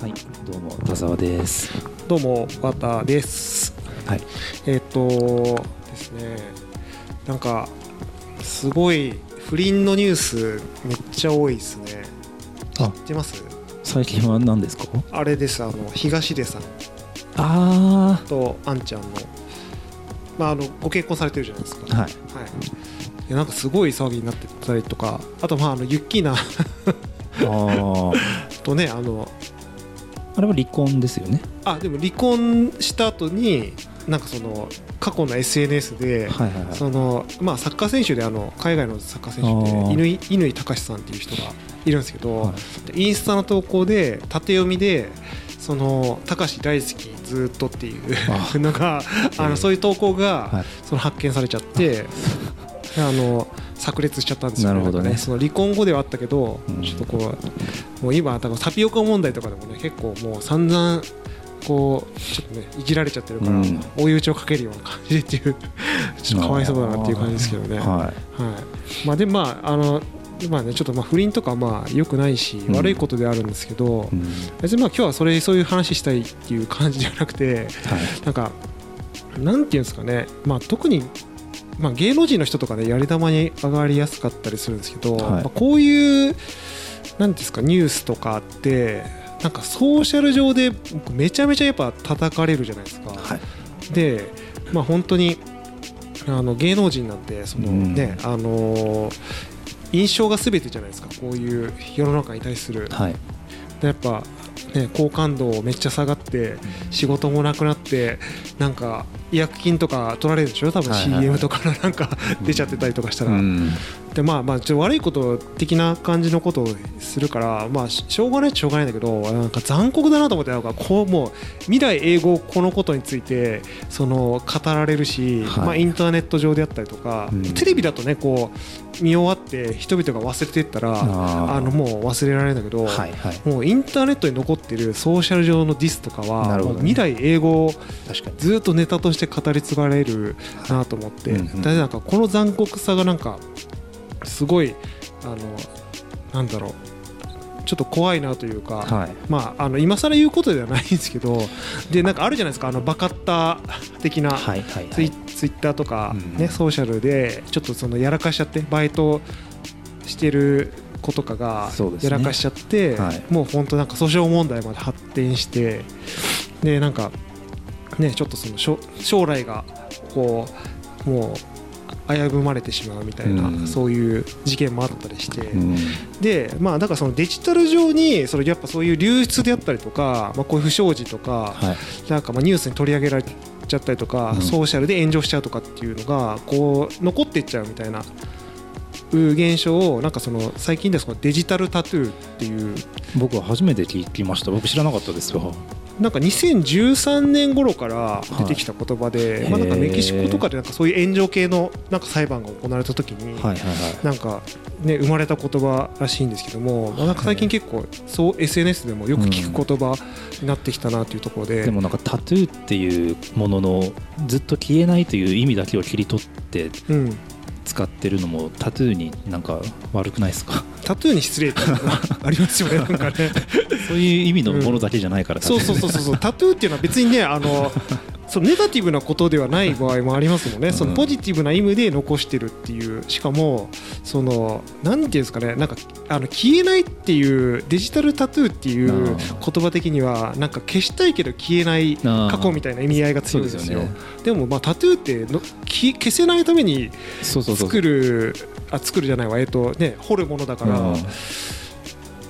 はい、どうも田沢です。どうも、わたです。はい。えっ、とですね、なんか、すごい不倫のニュースめっちゃ多いですね。あ知ってます？最近は何ですか？あれです、あの、東出さんあとあんちゃんの、まあ、あの、ご結婚されてるじゃないですか。あ、はい。はい。なんかすごい騒ぎになってたりとか、あと、まあ、あの、ユッキーナああ、とね、あの、あれは離婚ですよね。あ、でも離婚した後に、なんかその、過去の SNS で、はいはいはい。そのまあ、サッカー選手であの海外のサッカー選手で乾乾隆さんっていう人がいるんですけど、はい。でインスタの投稿で縦読みで「その隆大好きずっと」っていう あのがあのそういう投稿が、はい。その発見されちゃってあの炸裂しちゃったんですよなるほどねんかその離婚後ではあったけど、うんちょっとこうもう今多分タピオカ問題とかでもね結構もう散々こうちょっとねいじられちゃってるから、うん追い打ちをかけるような感じでっていう ちょっとかわいそうだなっていう感じですけどね。ははい、まあでまああのまあねちょっとまあ不倫とかまあ良くないし、うん悪いことであるんですけど、い。うん。別にまあ今日はそれそういう話したいっていう感じじゃなくてはい。なんかなんていうんですかねまあ特にまあ芸能人の人とかねやり玉に上がりやすかったりするんですけど、はいまあこういうなんですかニュースとかってなんかソーシャル上でめちゃめちゃやっぱ叩かれるじゃないですか。はい。で、まあ、本当にあの芸能人なんてその、うんねあのー印象が全てじゃないですかこういう世の中に対するはい。でやっぱ、ね、好感度めっちゃ下がって仕事もなくなってなんか違約金とか取られるでしょ？多分 CM とかのなんか出ちゃってたりとかしたら、うん。でまあまあちょっと悪いこと的な感じのことをするからまあししょうがないっちゃしょうがないんだけどなんか残酷だなと思ってなんか。こうもう未来英語このことについてその語られるし、はい。まあインターネット上であったりとか、うん。テレビだとねこう見終わって人々が忘れていったらあのもう忘れられないんだけど、はいはい。もうインターネットに残ってるソーシャル上のディスとかは、ね。未来英語を。ずっとネタとして語り継がれるなと思って、うんうんなんかこの残酷さがなんかすごいあのなんだろうちょっと怖いなというか、はい。まあ、あの今更言うことではないんですけどでなんかあるじゃないですかあのバカッタ的なツイ,、はい。ツイッターとか、うんねソーシャルでちょっとそのやらかしちゃってバイトしてる子とかがやらかしちゃって、はいもう本当なんか訴訟問題まで発展してでなんかねちょっとその将将来がこうもう危ぶまれてしまうみたいな、うんそういう事件もあったりして、うん。でまあだからそのデジタル上にそれやっぱそういう流出であったりとか、まあ、こういう不祥事とか、はい。なんかまあニュースに取り上げられちゃったりとか、うんソーシャルで炎上しちゃうとかっていうのがこう残っていっちゃうみたいなう現象をなんかその最近ですデジタルタトゥーっていう僕は初めて聞きました。僕知らなかったですよ。なんか2013年頃から出てきた言葉で、はいまあ、なんかメキシコとかでなんかそういう炎上系のなんか裁判が行われた時に、はいはいはい。なんかね生まれた言葉らしいんですけども、まあ、なんか最近結構そう SNS でもよく聞く言葉になってきたなというところで、でもなんかタトゥーっていうもののずっと消えないという意味だけを切り取ってうん、使ってるのもタトゥーになんか悪くないですか？タトゥーに失礼っていうのは ありますよねなんかね。そういう意味のものだけじゃないから、そうそうそうそうそう。タトゥーっていうのは別にねあのそのネガティブなことではない場合もありますもんね、そのポジティブな意味で残してるっていう。しかもそのなんていうんですかね。なんかあの消えないっていうデジタルタトゥーっていうあ。言ー葉的にはなんか消したいけど消えない過去みたいな意味合いが強いんですよ。そうですよね。でもまあタトゥーっての消消せないためにそうそうそう作るあ作るじゃないわ。えっとね彫るものだから、うん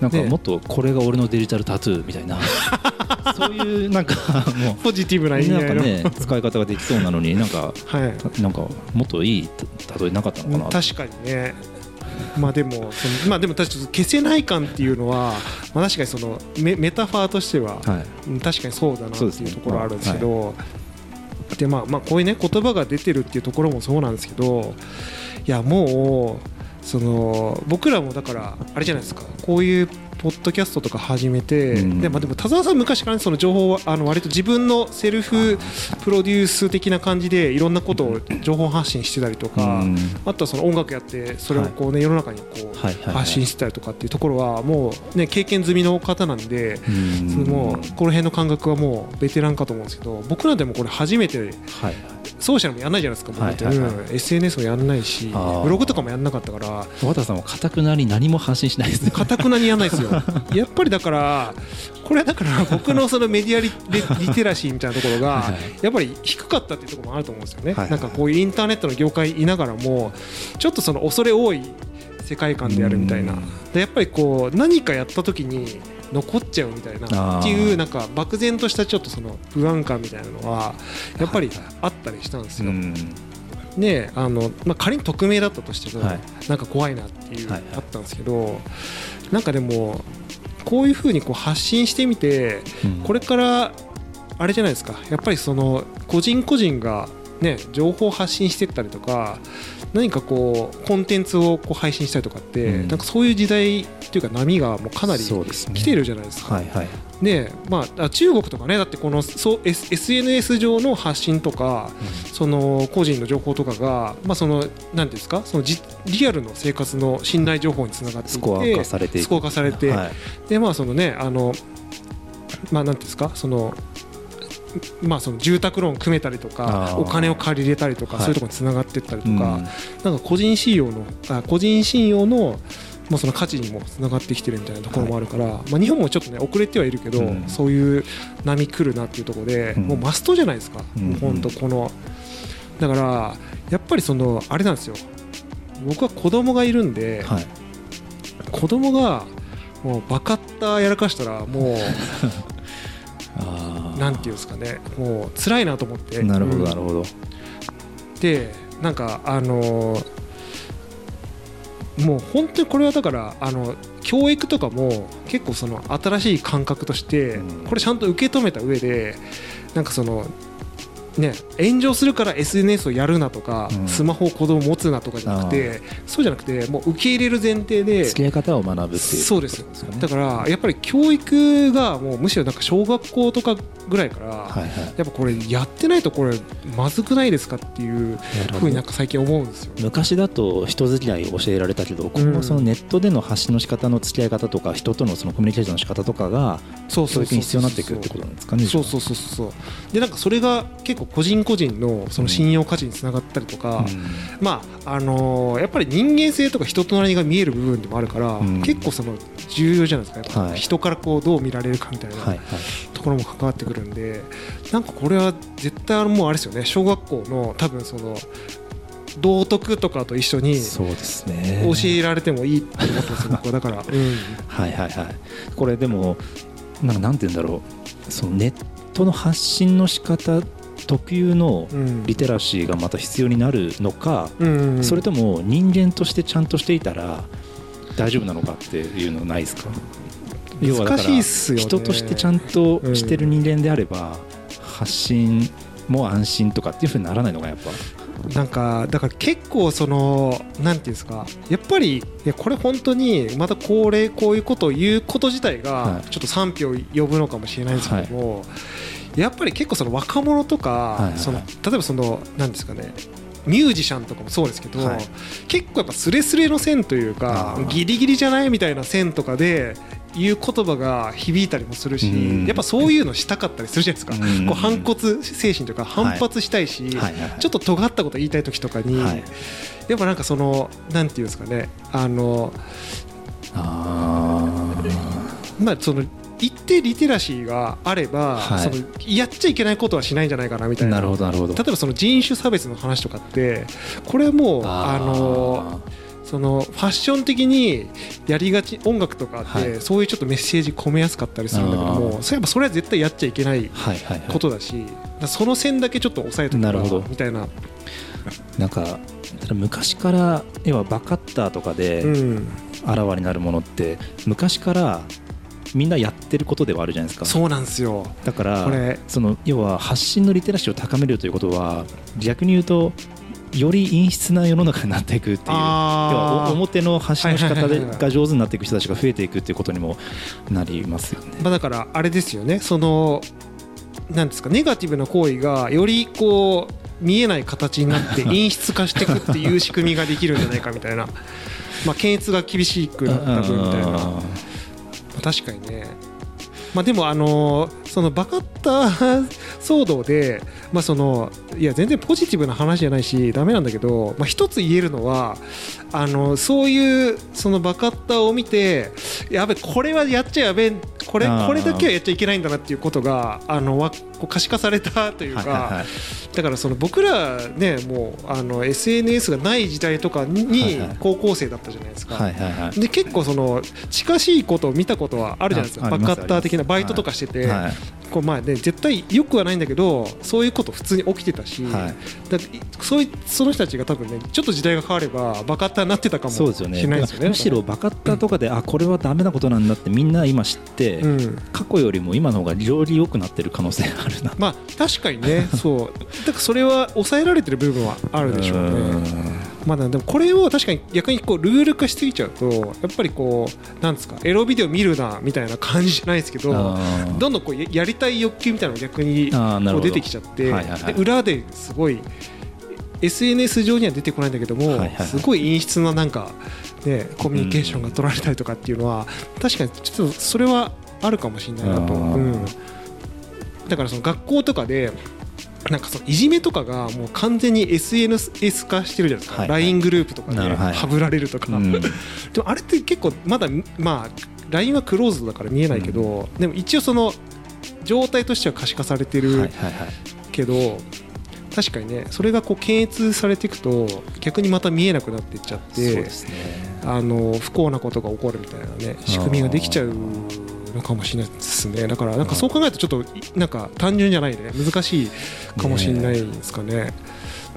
なんかね。もっとこれが俺のデジタルタトゥーみたいな。そういうなんかもポジティブなう意味なんかね使い方ができそうなのになんかはい。なんかもっといい例えなかったのかな。確かにね。まあでもそのまあでも確かに消せない感っていうのは、まあ、確かにそのメメタファーとしては、確かにそうだなっていそうところはあるんですけどでまあまあこういうね言葉が出てるっていうところもそうなんですけどいやもうその僕らもだからあれじゃないですか。こういうポッドキャストとか始めて、うん。でまあでも田沢さん昔からねその情報はあの割と自分のセルフプロデュース的な感じでいろんなことを情報発信してたりとか、うん。あとはその音楽やってそれをこうね世の中にこうはいはいはい。発信してたりとかっていうところはもうね経験済みの方なんで。うん。もうこの辺の感覚はもうベテランかと思うんですけど僕らでもこれ初めてはい。ソーシャルもやんないじゃないですかはいはいはい。うん。SNS もやんないしブログとかもやんなかったから。和田さんはかたくなに何も発信しないですね。かたくなにやんないですよ やっぱりだからこれはだから 僕のそのメディアリテラシーみたいなところがはいやっぱり低かったっていうところもあると思うんですよね、なんかこういうインターネットの業界いながらもちょっとその恐れ多い世界観であるみたいな。うん。でやっぱりこう何かやった時に残っちゃうみたいなっていうなんか漠然としたちょっとその不安感みたいなのはやっぱりあったりしたんですよ。うん。ねあのまあ、仮に匿名だったとしても、はい。なんか怖いなっていう、あったんですけどなんかでもこういうふうにこう発信してみてうん。これからあれじゃないですか。やっぱりその個人個人が、ね、情報を発信していったりとか何かこうコンテンツをこう配信したりとかって、うん。なんかそういう時代っていうか波がもうかなり来てるじゃないですか。でまあ、あ中国とかねだってこのそう S- SNS 上の発信とかその個人の情報とかが、まあ、そのなんていうんですかそのじリアルの生活の信頼情報につながっていってスコア化されてスコア化されて、はい。でまあそのねあのまあなんていうんですかそのまあその住宅ローン組めたりとかお金を借りれたりとか、はい。そういうところにつながっていったりとうん。か、なんか個人信用のあ個人信用のまあ、その価値にもつながってきてるみたいなところもあるから、まあ、日本もちょっとね遅れてはいるけど、うん。そういう波来るなっていうところで、うん。もうマストじゃないですか、うんもう本当このだからやっぱりそのあれなんですよ。僕は子供がいるんで、はい。子供がもうバカったやらかしたらもう なんていうんですかね。もう辛いなと思って。なるほどうん。なるほど。でなんかあのーもう本当にこれはだからあの教育とかも結構その新しい感覚としてうん。これちゃんと受け止めた上でなんかそのね炎上するから SNS をやるなとかうん。スマホを子供持つなとかじゃなくてそうじゃなくてもう受け入れる前提で付き合い方を学ぶっていうそうです。だからやっぱり教育がもうむしろなんか小学校とかぐらいからはいはい。やっぱこれやってないとこれまずくないですかっていうふうになんか最近思うんですよ。昔だと人付き合いを教えられたけど今後そのネットでの発信の仕方の付き合い方とか人とのそのコミュニケーションの仕方とかがそう教育に必要になってくるってことなんですかねそうそうそうそう。でなんかそれが結構個人個人のその信用価値につながったりとか、まああのーやっぱり人間性とか人となりが見える部分でもあるから、うん。結構その重要じゃないですか。はい。人からこうどう見られるかみたいな。ところも関わってくるんでなんかこれは絶対あのもうあれですよね。小学校の多分その道徳とかと一緒にそうですね。教えられてもいいって思ってます僕は。だから、うん。はいはいはい。これでもなんかなんて言うんだろう。そのネットの発信の仕方特有のうん。リテラシーがまた必要になるのか、それとも人間としてちゃんとしていたら大丈夫なのかっていうのないですか？要はだから難しいっすよね。人としてちゃんとしてる人間であれば、発信も安心とかっていうふうにならないのがやっぱ。なんかだから結構そのなんていうんですか？やっぱりいやこれ本当にまたこれこういうことを言うこと自体はい。がちょっと賛否を呼ぶのかもしれないんですけども、やっぱり結構その若者とか、その例えばそのなんですかねミュージシャンとかもそうですけど、はい。結構やっぱスレスレの線というかギリギリじゃないみたいな線とかで言う言葉が響いたりもするし、うん。やっぱそういうのしたかったりするじゃないですか、うん。こう反骨精神というか反発したいし、はいはいはい。ちょっと尖ったこと言いたい時とかに、はい。やっぱなんかそのなんていうんですかねあのあまあその一定リテラシーがあれば、はい。そのやっちゃいけないことはしないんじゃないかなみたいな。ーなるほどなるほど。例えばその人種差別の話とかってこれもうあー。のそのファッション的にやりがち音楽とかって、はい。そういうちょっとメッセージ込めやすかったりするんだけどあもそれやっぱそれは絶対やっちゃいけないはいはいはい。ことだし、その線だけちょっと抑えとくなるほど。みたいな、なんか昔から要はバカッターとかでうん、あらわになるものって昔からみんなやってることではあるじゃないですか。そうなんですよ。だからこれ。その要は発信のリテラシーを高めるということは逆に言うとより陰湿な世の中になっていくっていう表の発信の仕方が上手になっていく人たちが増えていくっていうことにもなりますよね。まあ、だからあれですよね。そのなんですかネガティブな行為がよりこう見えない形になって 陰湿化していくっていう仕組みができるんじゃないかみたいな、まあ、検閲が厳しくなった分みたいな、確かにね。まあ、でもあのそのバカッター騒動で、まあ、そのいや全然ポジティブな話じゃないしダメなんだけど、まあ、一つ言えるのはあのそういうそのバカッターを見てやべこれはやっちゃやべえこれこれだけはやっちゃいけないんだなっていうことがあのわこう可視化されたというか、はいはいはい。だからその僕らねもうあの SNS がない時代とかにはいはい。高校生だったじゃないですか。はいはいはい。で結構その近しいことを見たことはあるじゃないですか。あバックアありますッター的なバイトとかしてて、はい。こうまあね絶対よくはないんだけどそういうこと普通に起きてたし、はい。だそういその人たちが多分ねちょっと時代が変わればバカッターになってたかもしれないですよね。むしろバカッターとかで、あこれはダメなことなんだってみんな今知って、うん、過去よりも今の方がより良くなってる可能性があるな。まあ確かにね。そう。だからそれは抑えられてる部分はあるでしょうね。まだでもこれを確かに逆にこうルール化しすぎちゃうとやっぱりこうなんですかエロビデオ見るなみたいな感じじゃないですけどどんどんこうややりたい欲求みたいなのが逆にこう出てきちゃって、はいはいはい。で裏ですごい SNS 上には出てこないんだけども、すごい陰湿ななんか、ね、コミュニケーションが取られたりとかっていうのは、確かにちょっとそれはあるかもしれないなと、うん、だからその学校とかでなんかそのいじめとかがもう完全に SNS 化してるじゃないですか、はいはい。LINE グループとかでなるほど。はいはぶられるとか、うん。でもあれって結構まだまあ LINE はクローズドだから見えないけど、でも一応その状態としては可視化されてるはいはいはい。けど、確かにねそれがこう検閲されていくと逆にまた見えなくなっていっちゃっそうてですね。あの不幸なことが起こるみたいなね仕組みができちゃうのかもしれないですね。だからなんかそう考えるとちょっといなんか単純じゃないね。難しいかもしれないですかね。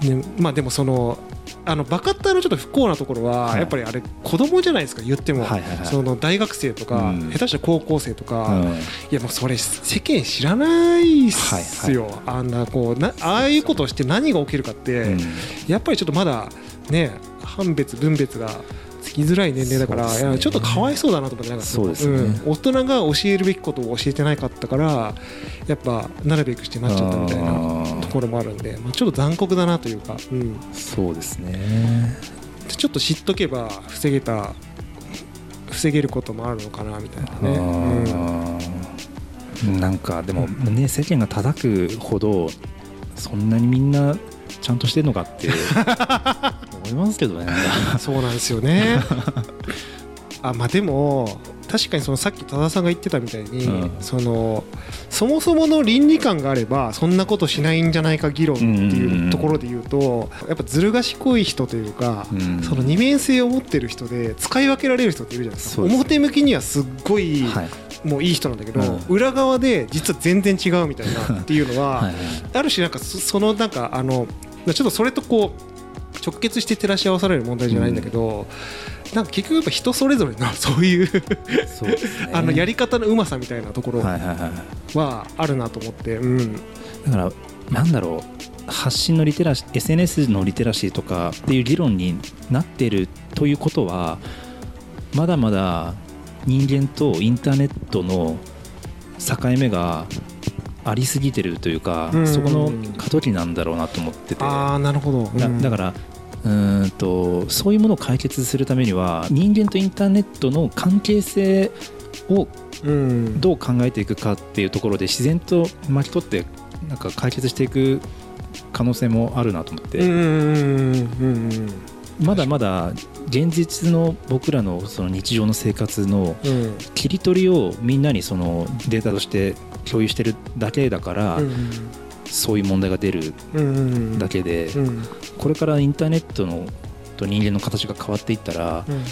ね。まあでもそのあのバカッターのちょっと不幸なところは、はい。やっぱりあれ子供じゃないですか。言っても、その大学生とか、うん。下手したら高校生とか、うん。いやもうそれ世間知らないっすよ、あんなこうなああいうことをして何が起きるかって、うん。やっぱりちょっとまだね判別分別がつきづらい年齢だから、ね。ちょっとかわいそうだなと思ってなんかそうですね。ん、大人が教えるべきことを教えてないかったからやっぱなるべくしてなっちゃったみたいなところもあるんで、まあ、ちょっと残酷だなというか、うん、そうですね。ちょっと知っとけば防げた防げることもあるのかなみたいなね。なんかでもね世間が叩くほどそんなにみんなちゃんとしてるのかって 思いますけどね。そうなんですよね。あまあでも確かにそのさっき多田さんが言ってたみたいに、うん。そのそもそもの倫理観があればそんなことしないんじゃないか議論っていうところで言うとやっぱずる賢い人というか、うん。その二面性を持ってる人で使い分けられる人っているじゃないですか。表向きにはすっごい、はい。もういい人なんだけど、うん。裏側で実は全然違うみたいなっていうのは、はいはい。ある種なんかそそのなんかあのちょっとそれとこう直結して照らし合わされる問題じゃないんだけど、なんか結局やっぱ人それぞれの そういうね。あのやり方のうまさみたいなところはあるなと思って、うん、だからなんだろう発信のリテラシー SNS のリテラシーとかっていう議論になってるということはまだまだ人間とインターネットの境目がありすぎてるというか、うんそこの過渡期なんだろうなと思ってて。ああなるほど、うん。だだからうーんとそういうものを解決するためには人間とインターネットの関係性をうん。どう考えていくかっていうところで自然と巻き取ってなんか解決していく可能性もあるなと思って、まだまだ現実の僕らのその日常の生活のうん。切り取りをみんなにそのデータとして共有してるだけだから、うんそういう問題が出るうんうんだけで、うんこれからインターネットのと人間の形が変わっていったらうん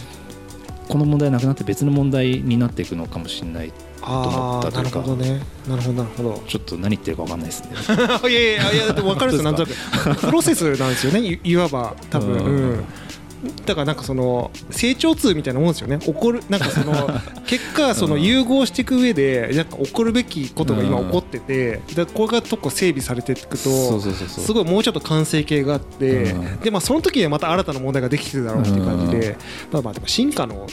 この問題なくなって別の問題になっていくのかもしれないああなるほどね。なるほどなるほど。ちょっと何言ってるか分かんないですね。いやいやいやだって分かるんですよなんとなく。プロセスなんですよねいいわば多分、うんうんだからなんかその成長痛みたいなもんですよね。起こるなんかその 結果その融合していく上でなんか起こるべきことが今起こっててだこれがとこ整備されていくとすごいもうちょっと完成形があってでまあその時にはまた新たな問題ができてるだろうっていう感じでまあまあでも進化の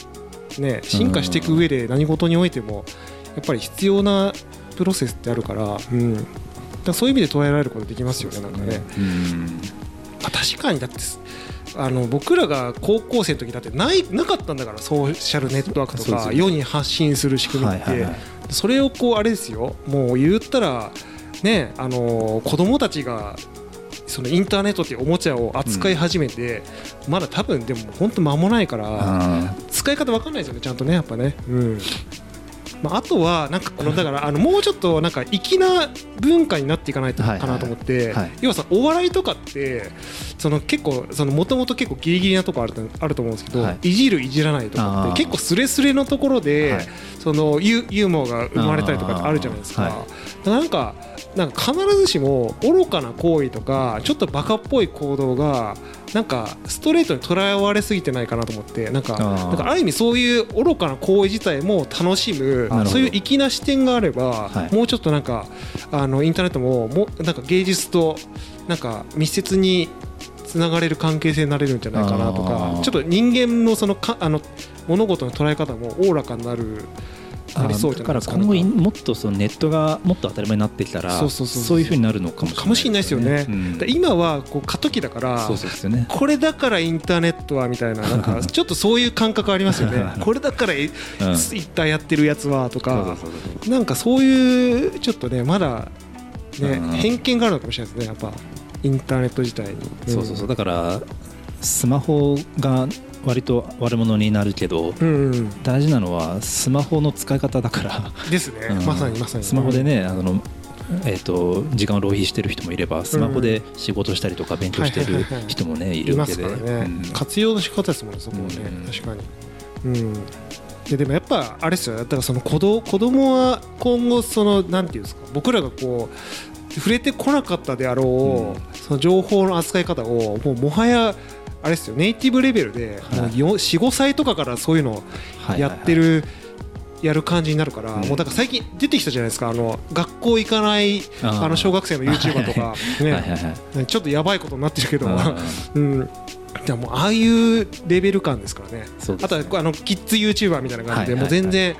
ね進化していく上で何事においてもやっぱり必要なプロセスってあるから、うん、だそういう意味で捉えられることできますよねなんかね。まあ、確かにだってあの僕らが高校生の時だってないなかったんだからソーシャルネットワークとか世に発信する仕組みって、それをこうあれですよ。もう言ったらねあの子供たちがそのインターネットっていうおもちゃを扱い始めて、まだ多分でも本当間もないから使い方わかんないですよねちゃんとねやっぱね。うん。まあ、あとはなんかこのだからあのもうちょっとなんか粋な文化になっていかないとかなと思って、要はさお笑いとかってその結構そのもともと結構ギリギリなとこあるとあると思うんですけど、い、じるいじらないとかって結構スレスレのところで、そのユユーモアが生まれたりとかってあるじゃないですか。なんかなんか必ずしも愚かな行為とかちょっとバカっぽい行動がなんかストレートにとらわれすぎてないかなと思ってなんかなんかある意味そういう愚かな行為自体も楽しむそういう粋な視点があれば、はい、もうちょっとなんかあのインターネットももなんか芸術となんか密接につながれる関係性になれるんじゃないかなとかちょっと人間のそのかあの物事の捉え方もおおらかになるありそうだから今後もっとそのネットがもっと当たり前になってきたらそういうふうになるのかもしれない、ね、かもしれないですよね、うん、今はこう過渡期だからこれだからインターネットはみたいななんかちょっとそういう感覚ありますよね。これだからツイッターやってるやつはとかなんかそういうちょっとねまだね偏見があるのかもしれないですねやっぱインターネット自体に、そうそうそう。だからスマホが割と悪者になるけど、うんうん、大事なのはスマホの使い方だから。ですね、うん、まさにまさに。スマホでねあのえーと、時間を浪費してる人もいればスマホで仕事したりとか勉強してる人もね、いるわけで、ね。うん、活用の仕方ですもんねそこはね、うん、確かに、うん、ででもやっぱあれですよ。だからその子ど子供は今後そのなんていうんですか僕らがこう触れてこなかったであろう、その情報の扱い方をもうもはやあれですよネイティブレベルで、はい、45歳とかからそういうのをやってる、やる感じになるから、もうだから最近出てきたじゃないですかあの学校行かないあの小学生の YouTuber とか ね。ちょっとやばいことになってるけど、うん、でもああいうレベル感ですからね。あとはあのキッズ YouTuber みたいな感じで、もう全然。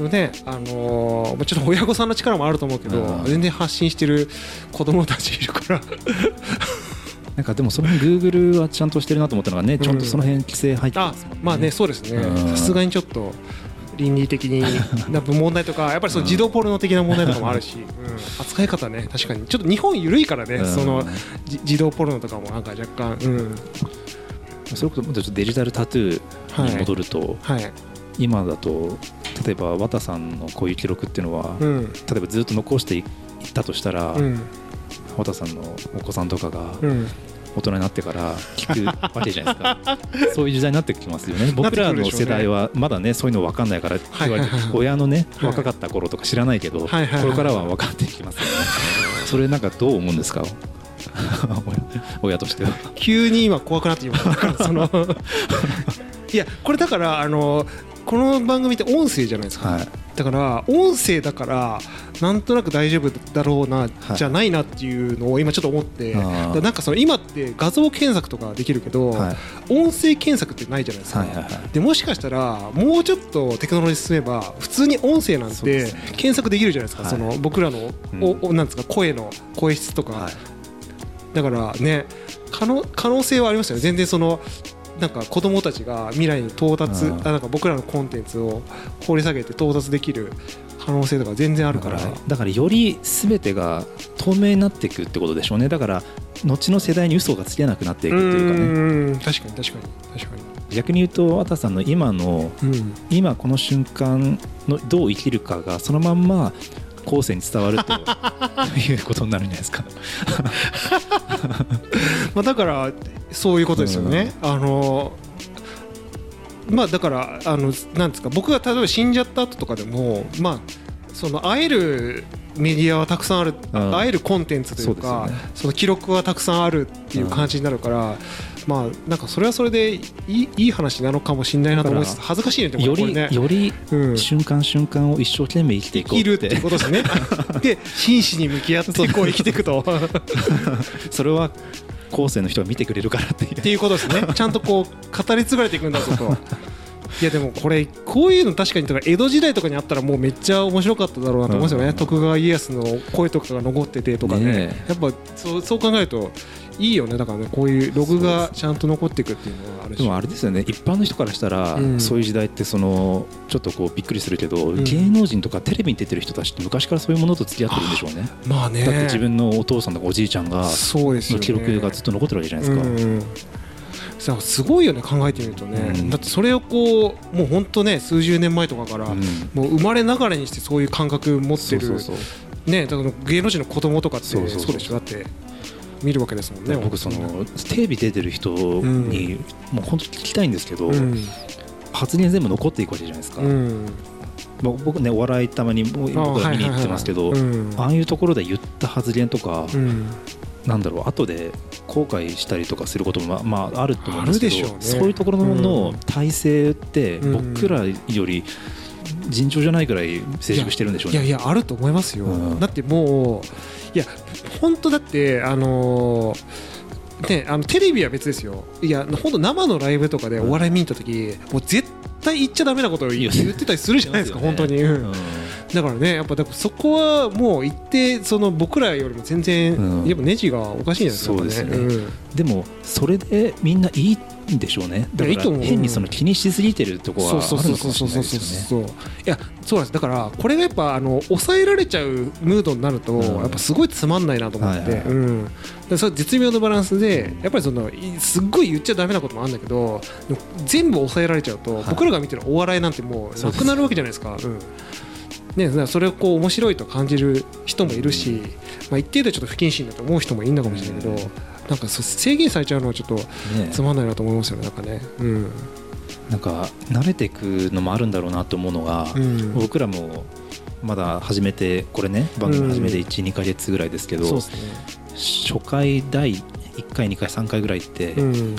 ねあのー、ちょっと親御さんの力もあると思うけど全然発信してる子供たちいるから。なんかでもその辺グーグルはちゃんとしてるなと思ったのがね、ちょっとその辺規制入ってますもんね。まあねそうですね。さすがにちょっと倫理的に な問題とかやっぱりその児童ポルノ的な問題とかもあるし、うん、扱い方ね確かに。ちょっと日本緩いからね、その児童ポルノとかもなんか若干、うん、それこそデジタルタトゥーに戻ると、はい、はい、今だと例えば綿さんのこういう記録っていうのは、うん、例えばずっと残していったとしたら、うん。穂田さんのお子さんとかが大人になってから聞くわけじゃないですか。そういう時代になってきますよね。僕らの世代はまだねそういうの分かんないから親のね若かった頃とか知らないけどこれからは分かってきますよね。それなんかどう思うんですか？親としては。急に今怖くなってきました。その いやこれだからあのこの番組って音声じゃないですか、はい、だから音声だからなんとなく大丈夫だろうな、じゃないなっていうのを今ちょっと思ってなんかその今って画像検索とかできるけど、はい、音声検索ってないじゃないですか、はいはいはい、でもしかしたらもうちょっとテクノロジー進めば普通に音声なんて検索できるじゃないですか、その僕らの、おなんですか声の声質とか、だからね可能可能性はありますよね。全然そのなんか子供たちが未来に到達、あなんか僕らのコンテンツを掘り下げて到達できる可能性とか全然あるから。だからより全てが透明になっていくってことでしょうね。だから後の世代に嘘がつけなくなっていくっていうかね。確かに確かに。確かに逆に言うと綿さんの今の、うん、今この瞬間のどう生きるかがそのまんま後世に伝わるという ことになるんじゃないですか。まあだからそういうことですよね。うん、あのまあだからあのなんですか僕が例えば死んじゃった後とかでもまあその会えるメディアはたくさんある、会えるコンテンツというかその記録はたくさんあるっていう感じになるから、まあなんかそれはそれでいいいい話なのかもしれないなと思います。恥ずかしいねより、ね。よりうん。瞬間瞬間を一生懸命生きていこう生きるっていうことですね。で真摯に向き合ってこう生きていくと。そ れは後世の人が見てくれるからっていうっていうことですねちゃんとこう語り継がれていくんだぞと。いやでもこれこういうの確かにとか江戸時代とかにあったらもうめっちゃ面白かっただろうなと思いますよね、うん。徳川家康の声とかが残っててとかね。ねやっぱそうそう考えるといいよね。だからねこういうログがちゃんと残っていくっていうのがあるし。でもあれですよね。一般の人からしたら、うん。そういう時代ってそのちょっとこうびっくりするけど、ん。芸能人とかテレビに出てる人たちって昔からそういうものと付き合ってるんでしょうね。まあね。だって自分のお父さんとかおじいちゃんがそうですよね。の記録がずっと残ってるわけじゃないですか、うんさすごいよね考えてみるとね、うん。だってそれをこうもう本当ね数十年前とかから、うん。もう生まれながらにしてそういう感覚持ってるねだから芸能人の子供とかってそううそそう。そうでしょ？だって見るわけですもんね僕そのテレビ出てる人に、もう本当聞きたいんですけど、うん。発言全部残っていくわけじゃないですか、僕ねお笑いたまにもうあ僕は見に行ってますけど、ああいうところで言った発言とか、うん。なんだろう後で後悔したりとかすることもまあ、まあ、あると思うんですけどね。そういうところのうん体制ってうん。僕らより尋常じゃないくらい成熟してるんでしょうね。いやいやあると思いますよ、うん。だってもういや本当だってあのーね、あのテレビは別ですよ。いや本当生のライブとかでお笑い見に行った時、もう絶対言っちゃダメなことを言言ってたりするじゃないですか、本当に、うん。うんだからねやっぱだそこはもう一定その僕らよりも全然、うん。やっぱネジがおかしいんじゃないですか、そうですね。ん。でもそれでみんないいんでしょうね。だから変にその気にしすぎてるところはそうあるのかもしれないですよね。いやそうなんです。だからこれがやっぱあの抑えられちゃうムードになると、うん。やっぱすごいつまんないなと思って、うん、でそれ絶妙なバランスでやっぱりそのいすっごい言っちゃダメなこともあるんだけど全部抑えられちゃうと、はい。僕らが見てるお笑いなんてもうなくなるわけじゃないですか。うんね、それをこう面白いと感じる人もいるし、まあ、一定でちょっと不謹慎だと思う人もいるのかもしれないけど、うん。なんか制限されちゃうのはちょっとねつまんないなと思いますよねなんかね。うん。なんか慣れていくのもあるんだろうなと思うのが、うん。僕らもまだ始めてこれね番組始めて12か月ぐらいですけど、ね。初回第1回2回3回ぐらいって、うん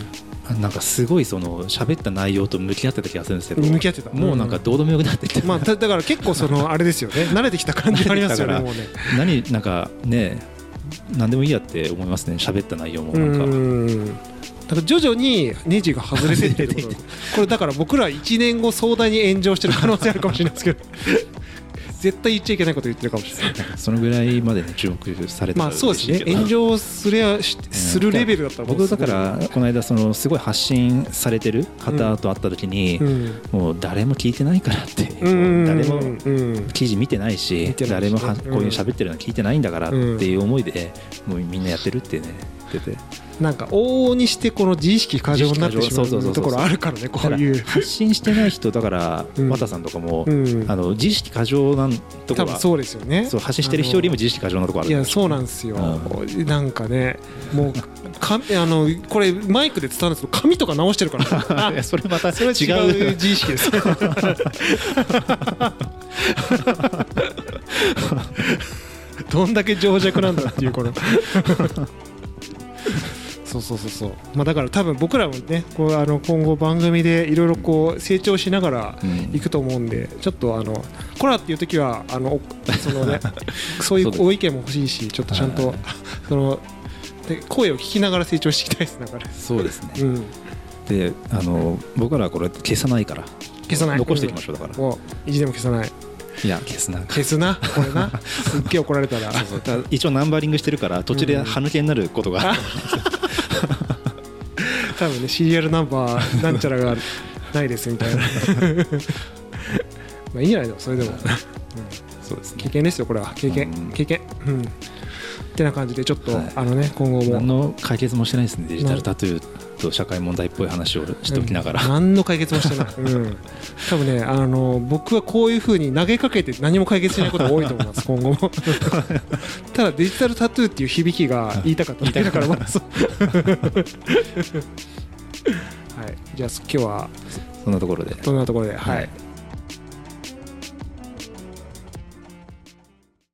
なんかすごいその喋った内容と向き合ってた気がするんですけど。向き合ってた。もうなんかどうでもよくなってきて、まあ、だだから結構そのあれですよね。慣れてきた感じありますよねだからもうね。何なんかね何でもいいやって思いますね喋った内容も。うなんか。んだから徐々にネジが外れてって これだから僕ら1年後壮大に炎上してる可能性あるかもしれないですけど絶対言っちゃいけないこと言ってるかもしれない。そのぐらいまでね注目されてまあそうですね。炎上すりゃしするレベルだったら僕だからこの間そのすごい発信されてる方と会った時に、うん。もう誰も聞いてないからって、うん。誰もうん。記事見てないし誰もはうん。こういう喋ってるの聞いてないんだからっていう思いで、もうみんなやってるってね言っててなんか往々にしてこの自意識過剰になってしまうそうそうそううところあるからねこういう。発信してない人だからうん。綿さんとかも、うんあの自意識過剰なところは多分そうですよね。そう発信してる人よりも自意識過剰なところある。いやそうなんですよ、なんかねもうかあのこれマイクで伝わるんですけど髪とか直してるから。いやそれまたそれは違う自意識です。どんだけ情弱なんだっていうこのそうそうそうそう。まあだから多分僕らもねこうあの今後番組でいろいろこう成長しながらうん。いくと思うんでちょっとあのコラっていう時はあのおそのね そういそうご意見も欲しいしちょっとちゃんとはい。そので声を聞きながら成長していきたいですだから。そうですね、うん。であの僕らはこれ消さないから。消さない。残していきましょうだから、もう意地でも消さない。いや消すな。消すな？これな？すっげえ怒られたら。そうそう。ただ一応ナンバリングしてるから途中で歯抜けになることが、多分ねシリアルナンバーなんちゃらがないですみたいな。まあいいんじゃないでもそれでも、うん。そうですね。経験ですよこれは。経験、うん。経験。うん。ってな感じでちょっと、はい。あのね今後も。何の解決もしてないですねデジタルタトゥーと社会問題っぽい話をしておきながら、うん。何の解決もしてない、うん、多分ねあの僕はこういうふうに投げかけて何も解決しないことが多いと思います 今後も。ただデジタルタトゥーっていう響きが言いたかっただけだからまだそうはい。じゃあ今日はそんなところで。どんなところで。はい